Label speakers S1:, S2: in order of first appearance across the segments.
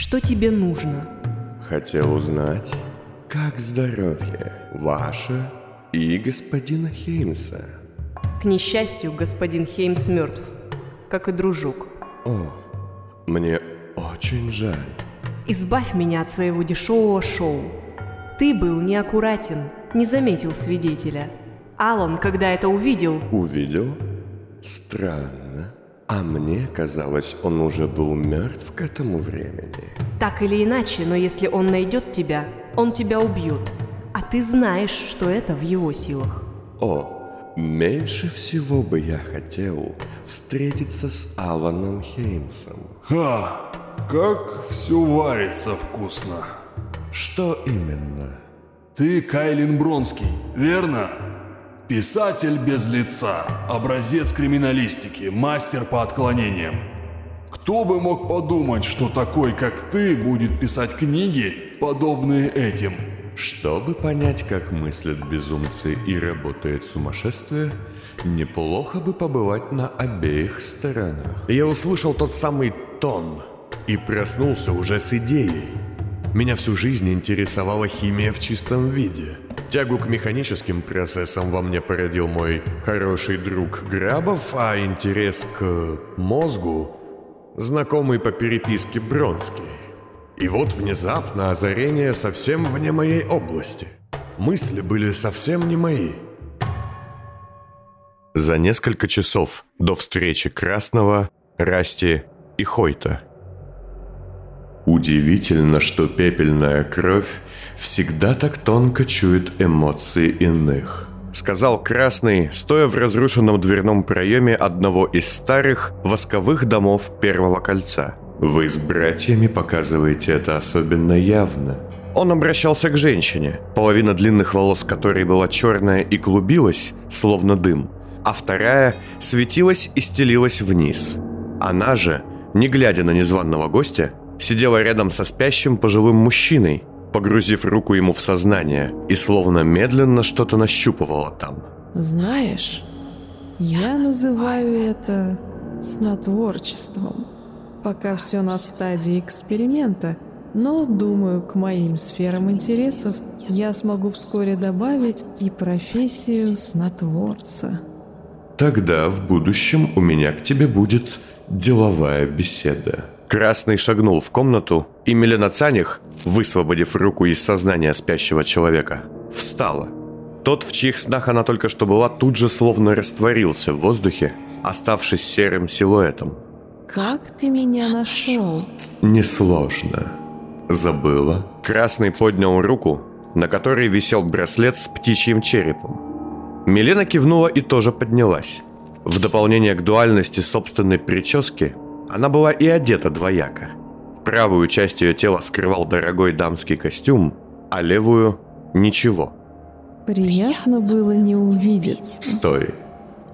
S1: Что тебе нужно?
S2: Хотел узнать, как здоровье ваше и господина Хеймса.
S1: К несчастью, господин Хеймс мертв, как и дружок.
S2: О, мне очень жаль.
S1: Избавь меня от своего дешевого шоу. Ты был неаккуратен, не заметил свидетеля. Алан, когда это увидел...
S2: Увидел? Странно. А мне казалось, он уже был мертв к этому времени.
S1: Так или иначе, но если он найдет тебя, он тебя убьет. А ты знаешь, что это в его силах.
S2: О, меньше всего бы я хотел встретиться с Аланом Хеймсом.
S3: Ха, как все варится вкусно.
S2: Что именно?
S3: Ты Кайлин Бронский, верно? Писатель без лица, образец криминалистики, мастер по отклонениям. Кто бы мог подумать, что такой, как ты, будет писать книги, подобные этим?
S2: Чтобы понять, как мыслят безумцы и работает сумасшествие, неплохо бы побывать на обеих сторонах.
S4: Я услышал тот самый тон и проснулся уже с идеей. Меня всю жизнь интересовала химия в чистом виде. Тягу к механическим процессам во мне породил мой хороший друг Грабов, а интерес к мозгу – знакомый по переписке Бронский. И вот внезапно озарение совсем вне моей области. Мысли были совсем не мои. За несколько часов до встречи Красного, Расти и Хойта –
S2: Удивительно, что пепельная кровь всегда так тонко чует эмоции иных.
S4: Сказал Красный, стоя в разрушенном дверном проеме одного из старых восковых домов Первого Кольца.
S2: Вы с братьями показываете это особенно явно.
S4: Он обращался к женщине, половина длинных волос которой была черная и клубилась, словно дым, а вторая светилась и стелилась вниз. Она же, не глядя на незваного гостя, сидела рядом со спящим пожилым мужчиной, погрузив руку ему в сознание и словно медленно что-то нащупывала там.
S5: Знаешь, я называю это снотворчеством. Пока все на стадии эксперимента, но, думаю, к моим сферам интересов я смогу вскоре добавить и профессию снотворца.
S2: Тогда в будущем у меня к тебе будет деловая беседа.
S4: Красный шагнул в комнату, и Милена Цаних, высвободив руку из сознания спящего человека, встала. Тот, в чьих снах она только что была, тут же словно растворился в воздухе, оставшись серым силуэтом.
S5: «Как ты меня нашел?»
S2: «Несложно. Забыла?»
S4: Красный поднял руку, на которой висел браслет с птичьим черепом. Милена кивнула и тоже поднялась. В дополнение к дуальности собственной прически – она была и одета двояко. Правую часть ее тела скрывал дорогой дамский костюм, а левую – ничего.
S5: Приятно было не увидеться.
S2: Стой.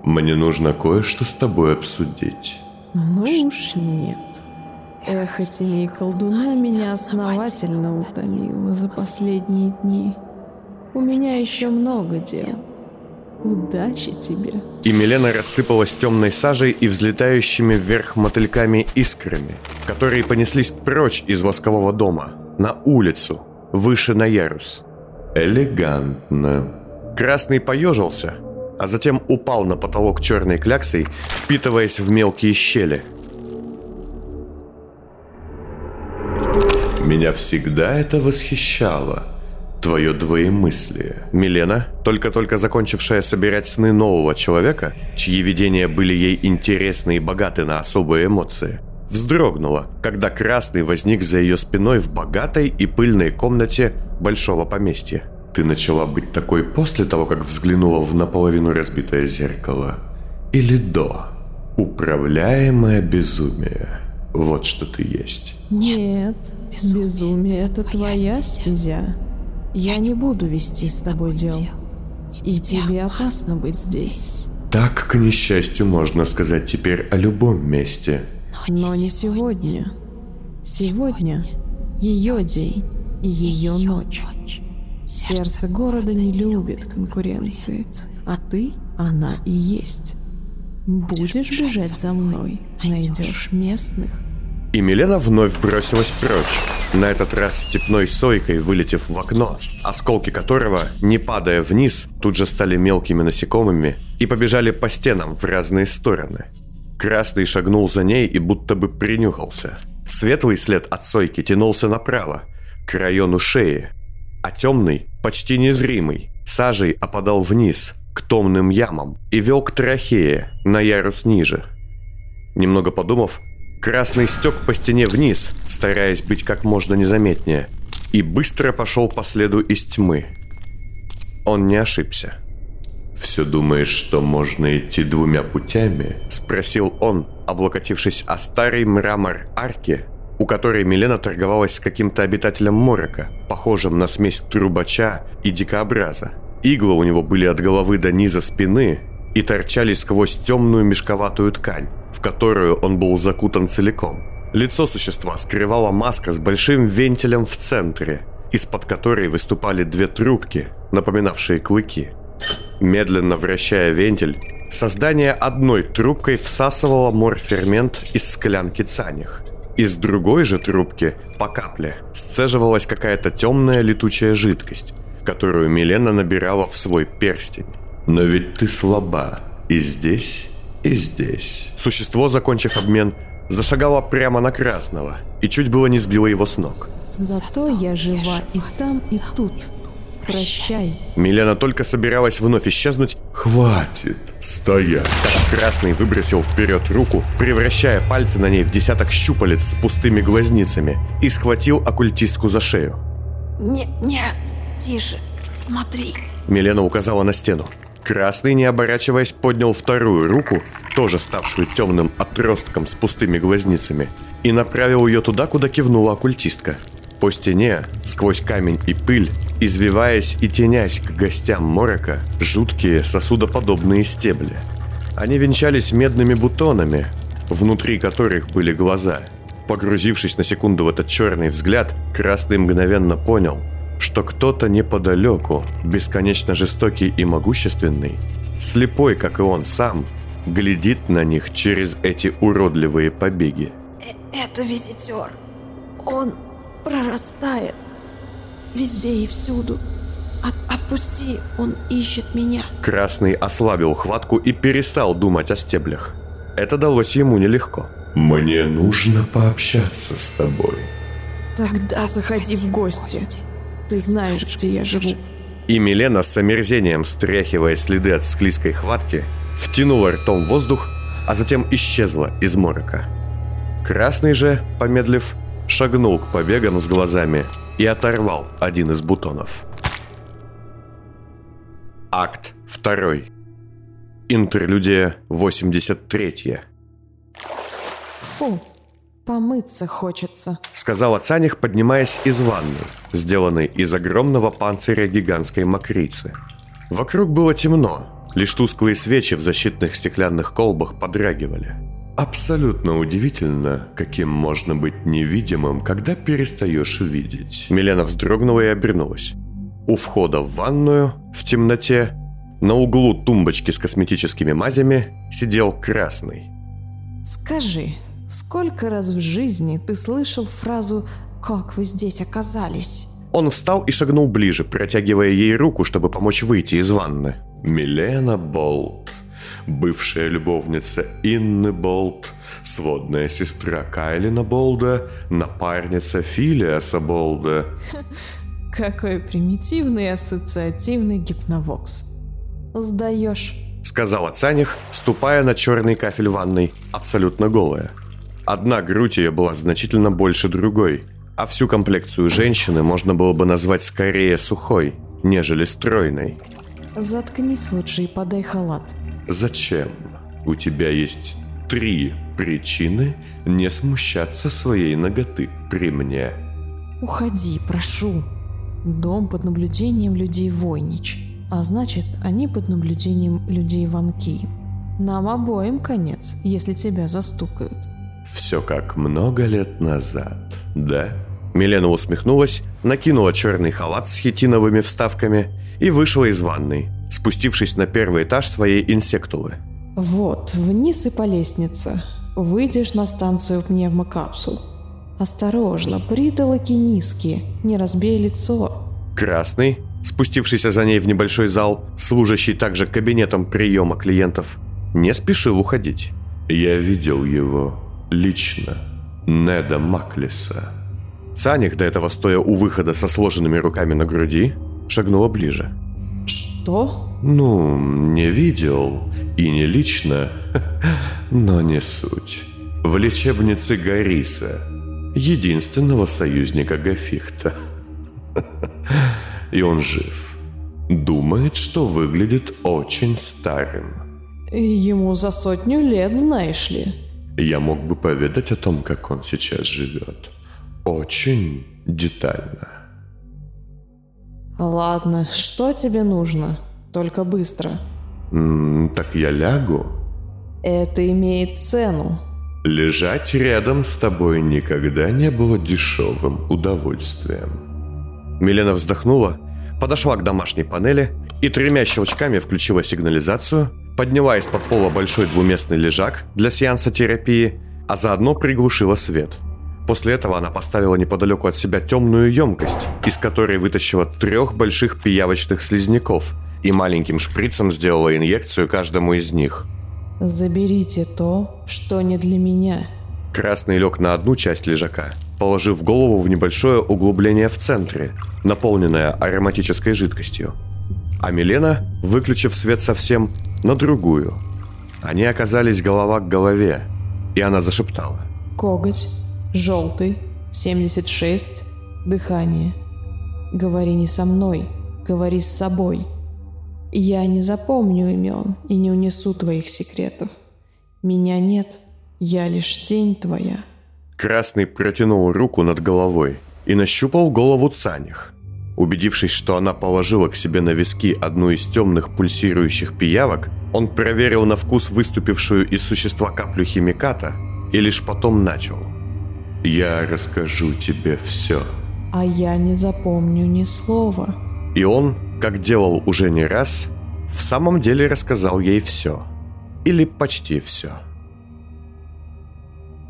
S2: Мне нужно кое-что с тобой обсудить.
S5: Ну уж нет. Эхо теней колдуна меня основательно утомило за последние дни. У меня еще много дел. Удачи тебе.
S4: И Милена рассыпалась темной сажей и взлетающими вверх мотыльками искрами, которые понеслись прочь из воскового дома, на улицу, выше на ярус.
S2: Элегантно.
S4: Красный поежился, а затем упал на потолок черной кляксой, впитываясь в мелкие щели.
S2: Меня всегда это восхищало – твое двоемыслие.
S4: Милена, только-только закончившая собирать сны нового человека, чьи видения были ей интересны и богаты на особые эмоции, вздрогнула, когда Красный возник за ее спиной в богатой и пыльной комнате большого поместья.
S2: Ты начала быть такой после того, как взглянула в наполовину разбитое зеркало? Или до? Управляемое безумие. Вот что ты есть.
S5: Нет, безумие — это твоя стезя. Я не буду вести с тобой дел. И тебе опасно быть здесь.
S2: Так, к несчастью, можно сказать теперь о любом месте.
S5: Но не сегодня. Сегодня ее день и ее ночь. Сердце города не любит конкуренции, а ты — она и есть. Будешь бежать за мной, найдешь местных.
S4: И Милена вновь бросилась прочь, на этот раз степной сойкой вылетев в окно, осколки которого, не падая вниз, тут же стали мелкими насекомыми и побежали по стенам в разные стороны. Красный шагнул за ней и будто бы принюхался. Светлый след от сойки тянулся направо, к району шеи, а темный, почти незримый, сажей опадал вниз, к томным ямам и вел к трахее, на ярус ниже. Немного подумав, Красный стек по стене вниз, стараясь быть как можно незаметнее, и быстро пошел по следу из тьмы. Он не ошибся. «Все думаешь, что можно идти двумя путями?» – спросил он, облокотившись о старый мрамор арки, у которой Милена торговалась с каким-то обитателем морока, похожим на смесь трубача и дикообраза. Иглы у него были от головы до низа спины и торчали сквозь темную мешковатую ткань, которую он был закутан целиком. Лицо существа скрывала маска с большим вентилем в центре, из-под которой выступали две трубки, напоминавшие клыки. Медленно вращая вентиль, создание одной трубкой всасывало морфермент из склянки цаних. Из другой же трубки, по капле, сцеживалась какая-то темная летучая жидкость, которую Милена набирала в свой перстень. «Но ведь ты слаба, и здесь и здесь. Существо, закончив обмен, зашагало прямо на Красного и чуть было не сбило его с ног.
S5: Зато я жива и там, и тут. Прощай.
S4: Милена только собиралась вновь исчезнуть.
S6: Хватит стоять.
S4: Как Красный выбросил вперед руку, превращая пальцы на ней в десяток щупалец с пустыми глазницами и схватил оккультистку за шею.
S5: Не, нет, тише, смотри.
S4: Милена указала на стену. Красный, не оборачиваясь, поднял вторую руку, тоже ставшую темным отростком с пустыми глазницами, и направил ее туда, куда кивнула оккультистка. По стене, сквозь камень и пыль, извиваясь и тенясь к гостям Морока, жуткие сосудоподобные стебли. Они венчались медными бутонами, внутри которых были глаза. Погрузившись на секунду в этот черный взгляд, Красный мгновенно понял – что кто-то неподалеку, бесконечно жестокий и могущественный, слепой, как и он сам, глядит на них через эти уродливые побеги.
S5: Э Это визитер. Он прорастает везде и всюду. От отпусти, он ищет меня.
S4: Красный ослабил хватку и перестал думать о стеблях. Это далось ему нелегко.
S6: Мне нужно пообщаться с тобой.
S5: Тогда заходи в гости. Ты знаешь, где я живу.
S4: И Милена с омерзением, стряхивая следы от склизкой хватки, втянула ртом воздух, а затем исчезла из морока. Красный же, помедлив, шагнул к побегам с глазами и оторвал один из бутонов. Акт 2. Интерлюдия 83.
S5: Фу, Помыться хочется.
S4: Сказала Цаних, поднимаясь из ванны, сделанной из огромного панциря гигантской мокрицы. Вокруг было темно, лишь тусклые свечи в защитных стеклянных колбах подрагивали. Абсолютно удивительно, каким можно быть невидимым, когда перестаешь видеть. Милена вздрогнула и обернулась. У входа в ванную, в темноте, на углу тумбочки с косметическими мазями сидел красный.
S5: Скажи, Сколько раз в жизни ты слышал фразу «Как вы здесь оказались?»
S4: Он встал и шагнул ближе, протягивая ей руку, чтобы помочь выйти из ванны.
S6: Милена Болт, бывшая любовница Инны Болт, сводная сестра Кайлина Болда, напарница Филиаса Болда.
S5: Какой примитивный ассоциативный гипновокс. Сдаешь.
S4: Сказала Цаних, ступая на черный кафель ванной, абсолютно голая. Одна грудь ее была значительно больше другой, а всю комплекцию женщины можно было бы назвать скорее сухой, нежели стройной.
S5: Заткнись лучше и подай халат.
S6: Зачем? У тебя есть три причины не смущаться своей ноготы при мне.
S5: Уходи, прошу. Дом под наблюдением людей Войнич. А значит, они под наблюдением людей Ванкин. Нам обоим конец, если тебя застукают.
S6: Все как много лет назад, да?
S4: Милена усмехнулась, накинула черный халат с хитиновыми вставками и вышла из ванной, спустившись на первый этаж своей инсектулы.
S5: Вот, вниз и по лестнице. Выйдешь на станцию пневмокапсул. Осторожно, притолоки низкие, не разбей лицо.
S7: Красный, спустившийся за ней в небольшой зал, служащий также кабинетом приема клиентов, не спешил уходить.
S4: Я видел его лично. Неда Маклиса.
S7: Саних, до этого стоя у выхода со сложенными руками на груди, шагнула ближе.
S5: Что?
S4: Ну, не видел и не лично, но не суть. В лечебнице Гариса, единственного союзника Гафихта. И он жив. Думает, что выглядит очень старым.
S5: Ему за сотню лет, знаешь ли.
S4: Я мог бы поведать о том, как он сейчас живет. Очень детально.
S5: Ладно, что тебе нужно? Только быстро.
S4: М, так я лягу?
S5: Это имеет цену.
S4: Лежать рядом с тобой никогда не было дешевым удовольствием.
S7: Милена вздохнула, подошла к домашней панели и тремя щелчками включила сигнализацию, подняла из-под пола большой двуместный лежак для сеанса терапии, а заодно приглушила свет. После этого она поставила неподалеку от себя темную емкость, из которой вытащила трех больших пиявочных слизняков и маленьким шприцем сделала инъекцию каждому из них.
S5: Заберите то, что не для меня.
S7: Красный лег на одну часть лежака, положив голову в небольшое углубление в центре, наполненное ароматической жидкостью. А Милена, выключив свет совсем, на другую. Они оказались голова к голове, и она зашептала.
S5: Коготь, желтый, 76, дыхание. Говори не со мной, говори с собой. Я не запомню имен и не унесу твоих секретов. Меня нет, я лишь тень твоя.
S7: Красный протянул руку над головой и нащупал голову Цаних. Убедившись, что она положила к себе на виски одну из темных пульсирующих пиявок, он проверил на вкус выступившую из существа каплю химиката и лишь потом начал.
S4: Я расскажу тебе все.
S5: А я не запомню ни слова.
S7: И он, как делал уже не раз, в самом деле рассказал ей все. Или почти все.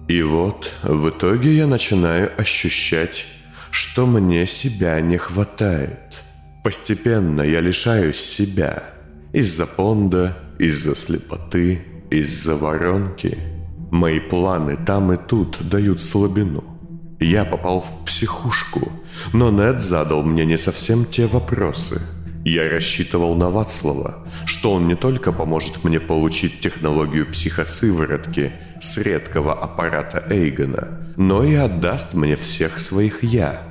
S4: И вот в итоге я начинаю ощущать, что мне себя не хватает. Постепенно я лишаюсь себя. Из-за понда, из-за слепоты, из-за воронки. Мои планы там и тут дают слабину. Я попал в психушку, но Нед задал мне не совсем те вопросы. Я рассчитывал на Вацлава, что он не только поможет мне получить технологию психосыворотки с редкого аппарата Эйгона, но и отдаст мне всех своих «я».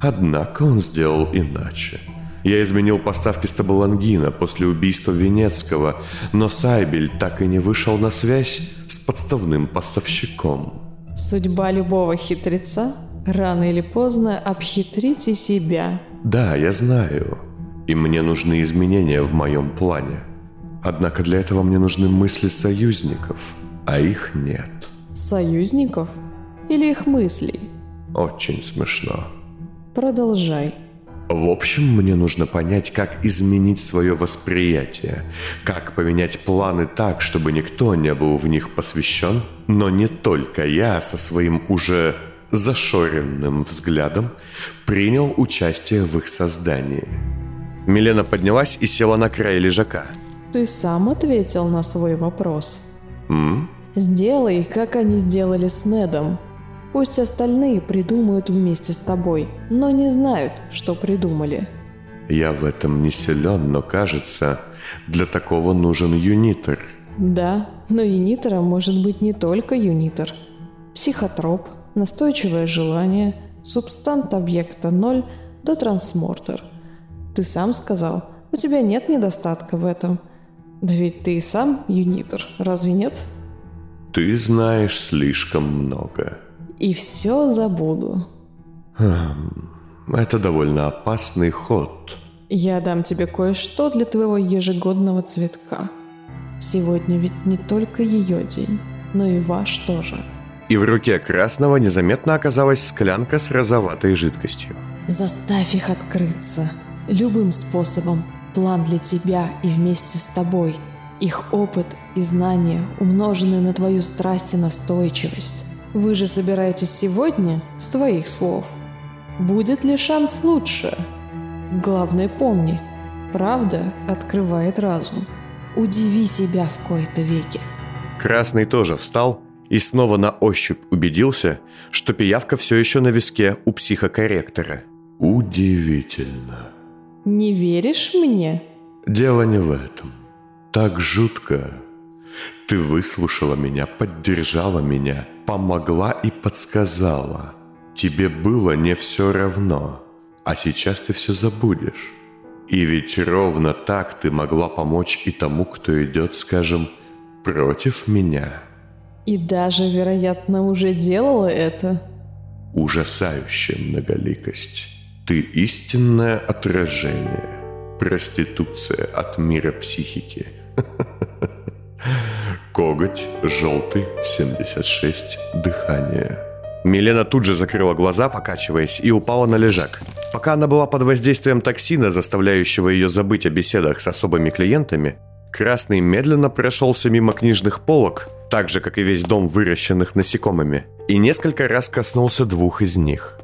S4: Однако он сделал иначе. Я изменил поставки стабалангина после убийства Венецкого, но Сайбель так и не вышел на связь с подставным поставщиком.
S5: Судьба любого хитреца – рано или поздно обхитрите себя.
S4: Да, я знаю. И мне нужны изменения в моем плане. Однако для этого мне нужны мысли союзников, а их нет.
S5: Союзников? Или их мыслей?
S4: Очень смешно.
S5: Продолжай.
S4: В общем, мне нужно понять, как изменить свое восприятие, как поменять планы так, чтобы никто не был в них посвящен, но не только я со своим уже зашоренным взглядом принял участие в их создании.
S7: Милена поднялась и села на край лежака.
S5: Ты сам ответил на свой вопрос.
S4: М?
S5: Сделай, как они сделали с Недом. Пусть остальные придумают вместе с тобой, но не знают, что придумали.
S4: Я в этом не силен, но кажется, для такого нужен юнитор.
S5: Да, но юнитором может быть не только юнитор. Психотроп, настойчивое желание, субстант объекта 0 до трансмортер. Ты сам сказал, у тебя нет недостатка в этом. Да ведь ты и сам юнитор, разве нет?
S4: Ты знаешь слишком много.
S5: И все забуду.
S4: Это довольно опасный ход.
S5: Я дам тебе кое-что для твоего ежегодного цветка. Сегодня ведь не только ее день, но и ваш тоже.
S7: И в руке Красного незаметно оказалась склянка с розоватой жидкостью.
S5: Заставь их открыться. Любым способом. План для тебя и вместе с тобой. Их опыт и знания, умноженные на твою страсть и настойчивость. Вы же собираетесь сегодня, с твоих слов. Будет ли шанс лучше? Главное помни, правда открывает разум. Удиви себя в кои-то веки.
S8: Красный тоже встал и снова на ощупь убедился, что пиявка все еще на виске у психокорректора.
S4: Удивительно.
S5: Не веришь мне?
S4: Дело не в этом. Так жутко. Ты выслушала меня, поддержала меня, помогла и подсказала. Тебе было не все равно, а сейчас ты все забудешь. И ведь ровно так ты могла помочь и тому, кто идет, скажем, против меня.
S5: И даже, вероятно, уже делала это.
S4: Ужасающая многоликость. Ты истинное отражение. Проституция от мира психики. Коготь желтый 76 дыхание.
S8: Милена тут же закрыла глаза, покачиваясь, и упала на лежак. Пока она была под воздействием токсина, заставляющего ее забыть о беседах с особыми клиентами, Красный медленно прошелся мимо книжных полок, так же, как и весь дом выращенных насекомыми, и несколько раз коснулся двух из них.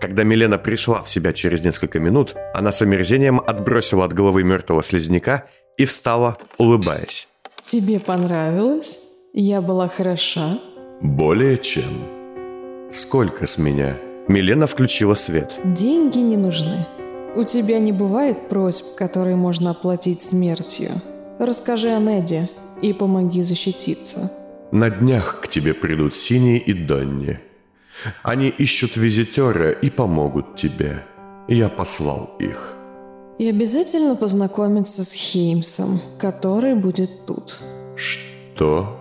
S8: Когда Милена пришла в себя через несколько минут, она с омерзением отбросила от головы мертвого слизняка и встала, улыбаясь.
S5: Тебе понравилось? Я была хороша?
S4: Более чем. Сколько с меня?
S8: Милена включила свет.
S5: Деньги не нужны. У тебя не бывает просьб, которые можно оплатить смертью. Расскажи о Неде и помоги защититься.
S4: На днях к тебе придут Синий и Донни. Они ищут визитера и помогут тебе. Я послал их.
S5: И обязательно познакомиться с Хеймсом, который будет тут.
S4: Что?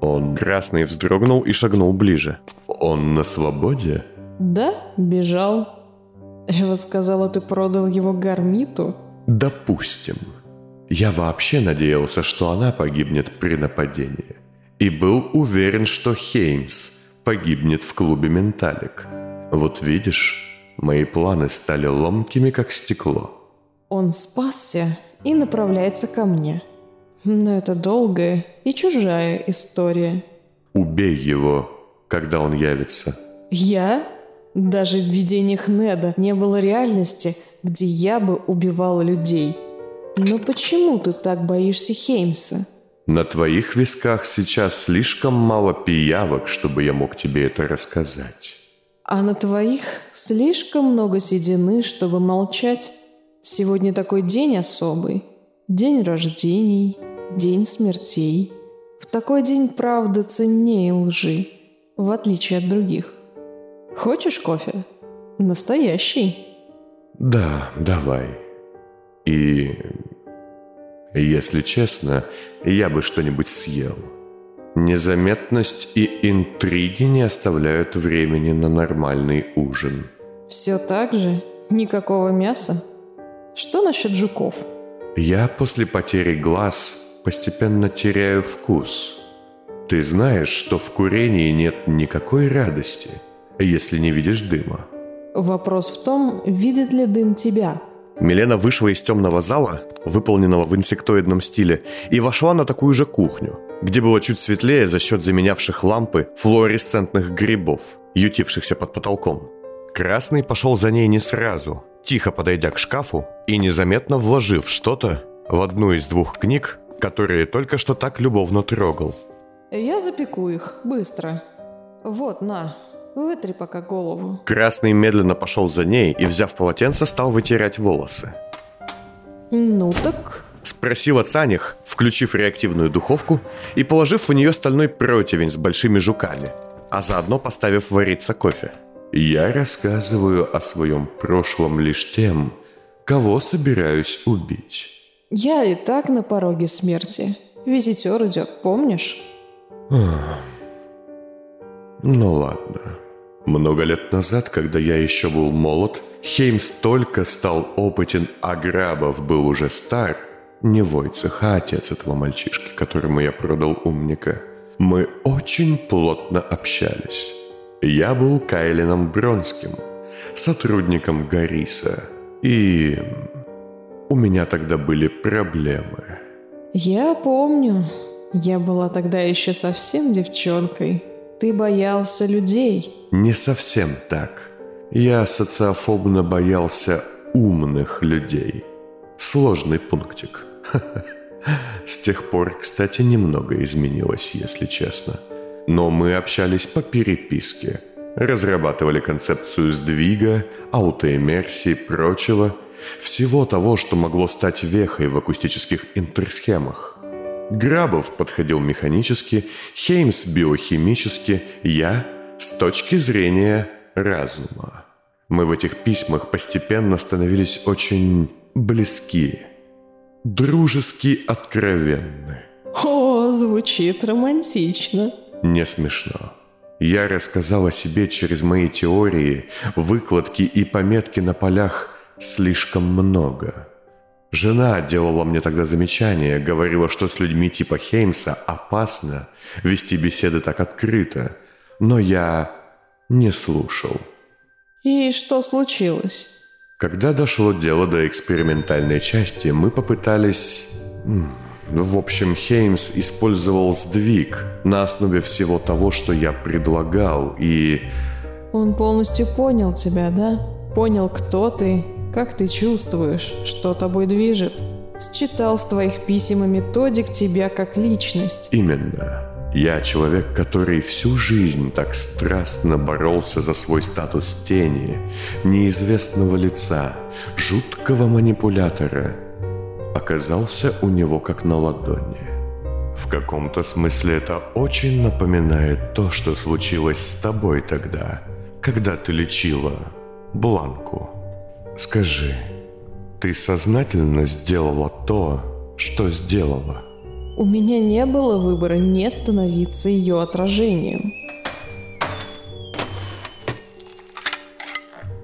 S4: Он...
S8: Красный вздрогнул и шагнул ближе.
S4: Он на свободе?
S5: Да, бежал. Эва сказала, ты продал его гармиту?
S4: Допустим. Я вообще надеялся, что она погибнет при нападении. И был уверен, что Хеймс погибнет в клубе «Менталик». Вот видишь, мои планы стали ломкими, как стекло.
S5: Он спасся и направляется ко мне. Но это долгая и чужая история.
S4: Убей его, когда он явится.
S5: Я? Даже в видениях Неда не было реальности, где я бы убивала людей. Но почему ты так боишься Хеймса?
S4: На твоих висках сейчас слишком мало пиявок, чтобы я мог тебе это рассказать.
S5: А на твоих слишком много седины, чтобы молчать. Сегодня такой день особый. День рождений, день смертей. В такой день правда ценнее лжи, в отличие от других. Хочешь кофе? Настоящий.
S4: Да, давай. И... Если честно, я бы что-нибудь съел. Незаметность и интриги не оставляют времени на нормальный ужин.
S5: Все так же? Никакого мяса? Что насчет жуков?
S4: Я после потери глаз постепенно теряю вкус. Ты знаешь, что в курении нет никакой радости – если не видишь дыма.
S5: Вопрос в том, видит ли дым тебя.
S8: Милена вышла из темного зала, выполненного в инсектоидном стиле, и вошла на такую же кухню, где было чуть светлее за счет заменявших лампы флуоресцентных грибов, ютившихся под потолком. Красный пошел за ней не сразу, тихо подойдя к шкафу и незаметно вложив что-то в одну из двух книг, которые только что так любовно трогал.
S5: Я запеку их, быстро. Вот, на, Вытри пока голову.
S8: Красный медленно пошел за ней и, взяв полотенце, стал вытирать волосы.
S5: Ну так...
S8: Спросила Цаних, включив реактивную духовку и положив в нее стальной противень с большими жуками, а заодно поставив вариться кофе.
S4: «Я рассказываю о своем прошлом лишь тем, кого собираюсь убить».
S5: «Я и так на пороге смерти. Визитер идет, помнишь?»
S4: «Ну ладно». Много лет назад, когда я еще был молод, Хеймс только стал опытен, а Грабов был уже стар. Не Войцех, а отец этого мальчишки, которому я продал умника. Мы очень плотно общались. Я был Кайлином Бронским, сотрудником Гариса. И у меня тогда были проблемы.
S5: Я помню. Я была тогда еще совсем девчонкой. Ты боялся людей.
S4: Не совсем так. Я социофобно боялся умных людей. Сложный пунктик. С тех пор, кстати, немного изменилось, если честно. Но мы общались по переписке, разрабатывали концепцию сдвига, аутоэмерсии и прочего, всего того, что могло стать вехой в акустических интерсхемах. Грабов подходил механически, Хеймс биохимически, я с точки зрения разума. Мы в этих письмах постепенно становились очень близки, дружески откровенны.
S5: О, звучит романтично.
S4: Не смешно. Я рассказал о себе через мои теории, выкладки и пометки на полях слишком много. Жена делала мне тогда замечание, говорила, что с людьми типа Хеймса опасно вести беседы так открыто, но я не слушал.
S5: И что случилось?
S4: Когда дошло дело до экспериментальной части, мы попытались... В общем, Хеймс использовал сдвиг на основе всего того, что я предлагал, и...
S5: Он полностью понял тебя, да? Понял, кто ты, как ты чувствуешь, что тобой движет. Считал с твоих писем и методик тебя как личность.
S4: Именно. Я человек, который всю жизнь так страстно боролся за свой статус тени, неизвестного лица, жуткого манипулятора, оказался у него как на ладони. В каком-то смысле это очень напоминает то, что случилось с тобой тогда, когда ты лечила Бланку. Скажи, ты сознательно сделала то, что сделала?
S5: У меня не было выбора не становиться ее отражением.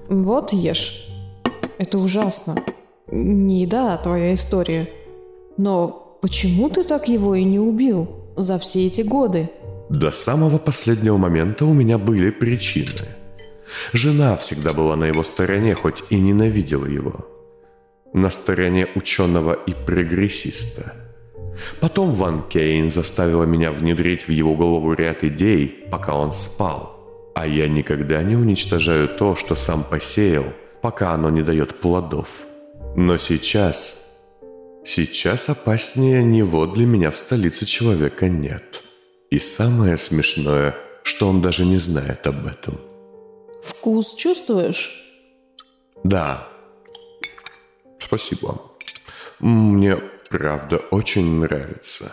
S5: Вот ешь. Это ужасно. Не еда, а твоя история. Но почему ты так его и не убил за все эти годы?
S4: До самого последнего момента у меня были причины. Жена всегда была на его стороне, хоть и ненавидела его. На стороне ученого и прогрессиста – Потом Ван Кейн заставила меня внедрить в его голову ряд идей, пока он спал. А я никогда не уничтожаю то, что сам посеял, пока оно не дает плодов. Но сейчас... Сейчас опаснее него для меня в столице человека нет. И самое смешное, что он даже не знает об этом.
S5: Вкус чувствуешь?
S4: Да. Спасибо. Мне правда очень нравится.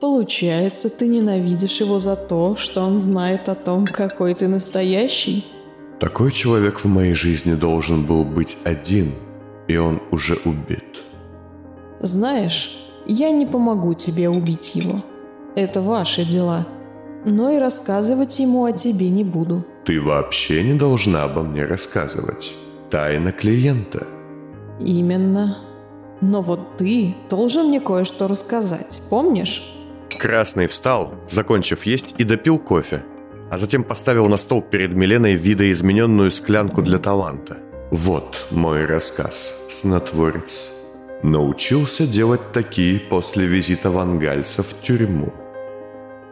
S5: Получается, ты ненавидишь его за то, что он знает о том, какой ты настоящий?
S4: Такой человек в моей жизни должен был быть один, и он уже убит.
S5: Знаешь, я не помогу тебе убить его. Это ваши дела. Но и рассказывать ему о тебе не буду.
S4: Ты вообще не должна обо мне рассказывать. Тайна клиента.
S5: Именно. Но вот ты должен мне кое-что рассказать, помнишь?
S4: Красный встал, закончив есть, и допил кофе, а затем поставил на стол перед Миленой видоизмененную склянку для таланта. Вот мой рассказ, снотворец. Научился делать такие после визита вангальца в тюрьму.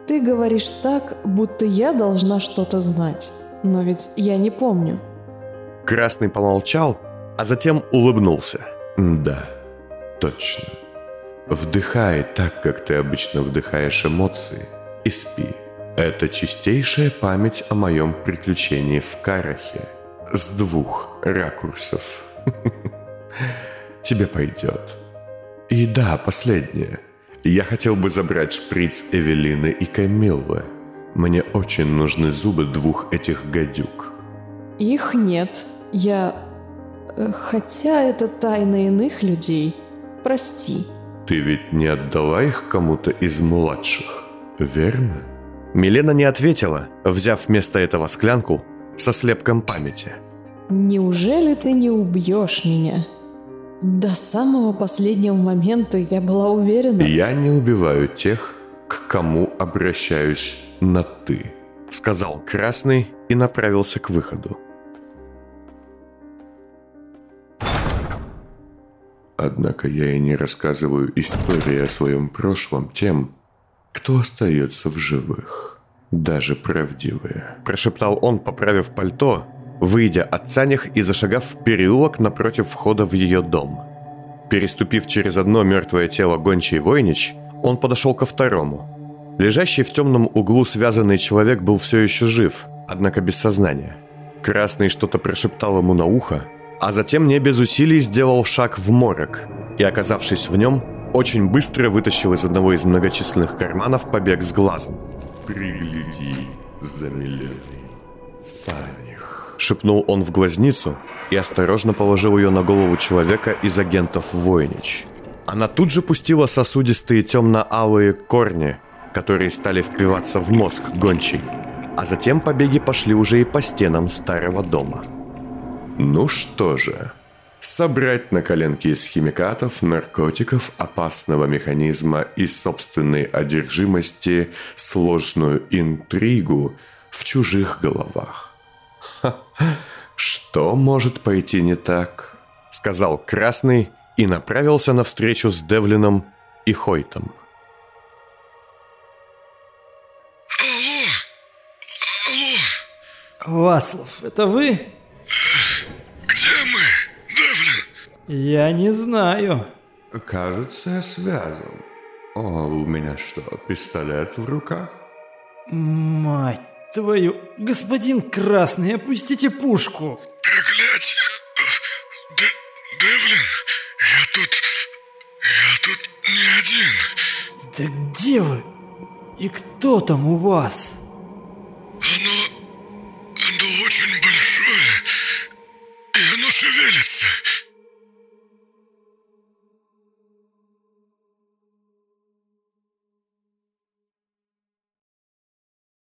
S5: Ты говоришь так, будто я должна что-то знать. Но ведь я не помню.
S4: Красный помолчал, а затем улыбнулся. Да, Точно. Вдыхай так, как ты обычно вдыхаешь эмоции, и спи. Это чистейшая память о моем приключении в Карахе. С двух ракурсов. Тебе пойдет. И да, последнее. Я хотел бы забрать шприц Эвелины и Камиллы. Мне очень нужны зубы двух этих гадюк.
S5: Их нет. Я... Э, хотя это тайна иных людей – Прости.
S4: Ты ведь не отдала их кому-то из младших, верно? Милена не ответила, взяв вместо этого склянку со слепком памяти.
S5: Неужели ты не убьешь меня? До самого последнего момента я была уверена.
S4: Я не убиваю тех, к кому обращаюсь на «ты», сказал Красный и направился к выходу. Однако я и не рассказываю истории о своем прошлом тем, кто остается в живых, даже правдивые. Прошептал он, поправив пальто, выйдя от Цанях и зашагав в переулок напротив входа в ее дом. Переступив через одно мертвое тело гончий Войнич, он подошел ко второму. Лежащий в темном углу связанный человек был все еще жив, однако без сознания. Красный что-то прошептал ему на ухо, а затем не без усилий сделал шаг в морок и, оказавшись в нем, очень быстро вытащил из одного из многочисленных карманов побег с глазом.
S6: Пригляди, замиленный Саних.
S4: Шепнул он в глазницу и осторожно положил ее на голову человека из агентов Войнич. Она тут же пустила сосудистые темно-алые корни, которые стали впиваться в мозг гончей. А затем побеги пошли уже и по стенам старого дома.
S6: Ну что же, собрать на коленки из химикатов, наркотиков, опасного механизма и собственной одержимости сложную интригу в чужих головах. Ха, что может пойти не так?
S4: Сказал Красный и направился навстречу с Девлином и Хойтом.
S9: Вацлав, это вы? Я не знаю.
S6: Кажется, я связан. О, у меня что, пистолет в руках?
S9: Мать твою. Господин Красный, опустите пушку.
S10: Проклятие! Д Девлин, я тут... Я тут не один.
S9: Да где вы? И кто там у вас?
S10: Оно... Оно очень большое. И оно шевелится.